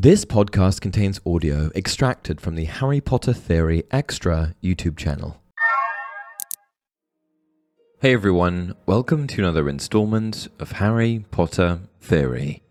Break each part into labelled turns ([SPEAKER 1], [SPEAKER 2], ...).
[SPEAKER 1] This podcast contains audio extracted from the Harry Potter Theory Extra YouTube channel. Hey everyone, welcome to another installment of Harry Potter Theory.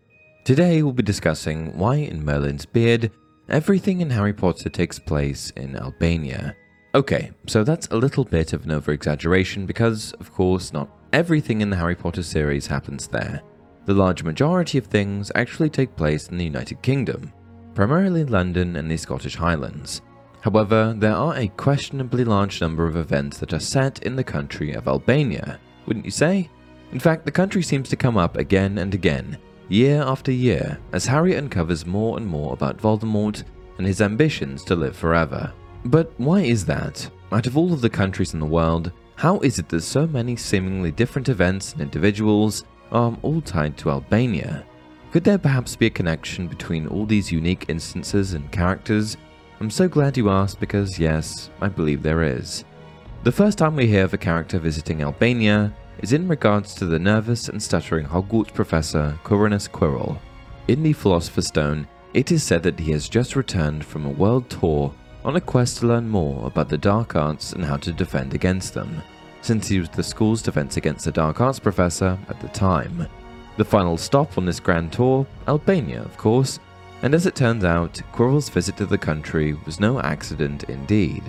[SPEAKER 1] Today we'll be discussing why in Merlin's Beard everything in Harry Potter takes place in Albania. Okay, so that's a little bit of an over exaggeration because, of course, not everything in the Harry Potter series happens there the large majority of things actually take place in the United Kingdom, primarily London and the Scottish Highlands. However, there are a questionably large number of events that are set in the country of Albania, wouldn't you say? In fact, the country seems to come up again and again, year after year, as Harry uncovers more and more about Voldemort and his ambitions to live forever. But why is that? Out of all of the countries in the world, how is it that so many seemingly different events and individuals are all tied to Albania. Could there perhaps be a connection between all these unique instances and characters? I'm so glad you asked because, yes, I believe there is. The first time we hear of a character visiting Albania is in regards to the nervous and stuttering Hogwarts professor Quirinus Quirrell. In the Philosopher's Stone, it is said that he has just returned from a world tour on a quest to learn more about the dark arts and how to defend against them since he was the school's defense against the dark arts professor at the time. The final stop on this grand tour, Albania, of course, and as it turns out, Quirrell's visit to the country was no accident indeed.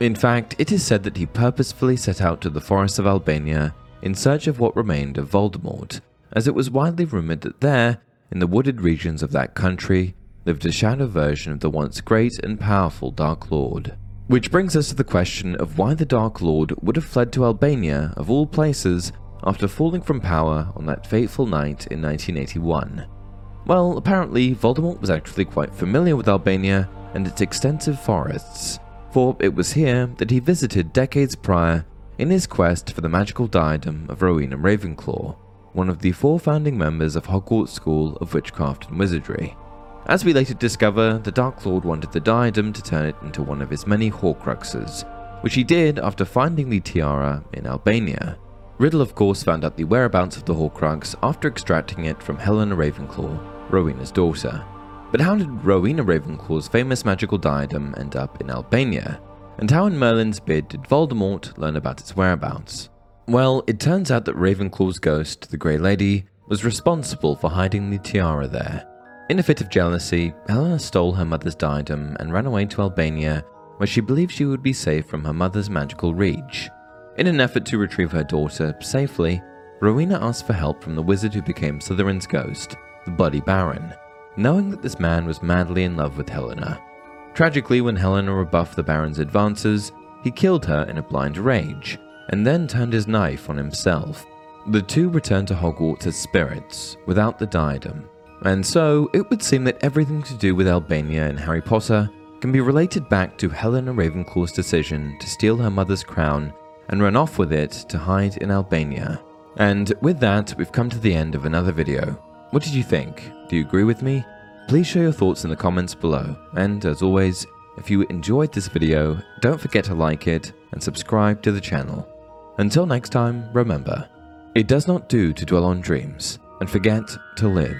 [SPEAKER 1] In fact, it is said that he purposefully set out to the forests of Albania in search of what remained of Voldemort, as it was widely rumored that there, in the wooded regions of that country, lived a shadow version of the once great and powerful Dark Lord. Which brings us to the question of why the Dark Lord would have fled to Albania, of all places, after falling from power on that fateful night in 1981. Well, apparently, Voldemort was actually quite familiar with Albania and its extensive forests, for it was here that he visited decades prior in his quest for the magical diadem of Rowena Ravenclaw, one of the four founding members of Hogwarts School of Witchcraft and Wizardry. As we later discover, the Dark Lord wanted the diadem to turn it into one of his many Horcruxes, which he did after finding the tiara in Albania. Riddle, of course, found out the whereabouts of the Horcrux after extracting it from Helena Ravenclaw, Rowena's daughter. But how did Rowena Ravenclaw's famous magical diadem end up in Albania? And how in Merlin's beard did Voldemort learn about its whereabouts? Well, it turns out that Ravenclaw's ghost, the Grey Lady, was responsible for hiding the tiara there, in a fit of jealousy, Helena stole her mother's diadem and ran away to Albania, where she believed she would be safe from her mother's magical reach. In an effort to retrieve her daughter safely, Rowena asked for help from the wizard who became Slytherin's ghost, the Bloody Baron, knowing that this man was madly in love with Helena. Tragically, when Helena rebuffed the Baron's advances, he killed her in a blind rage, and then turned his knife on himself. The two returned to Hogwarts as spirits, without the diadem, and so, it would seem that everything to do with Albania and Harry Potter can be related back to Helena Ravenclaw's decision to steal her mother's crown and run off with it to hide in Albania. And with that, we've come to the end of another video. What did you think? Do you agree with me? Please share your thoughts in the comments below, and as always, if you enjoyed this video, don't forget to like it and subscribe to the channel. Until next time, remember, it does not do to dwell on dreams and forget to live.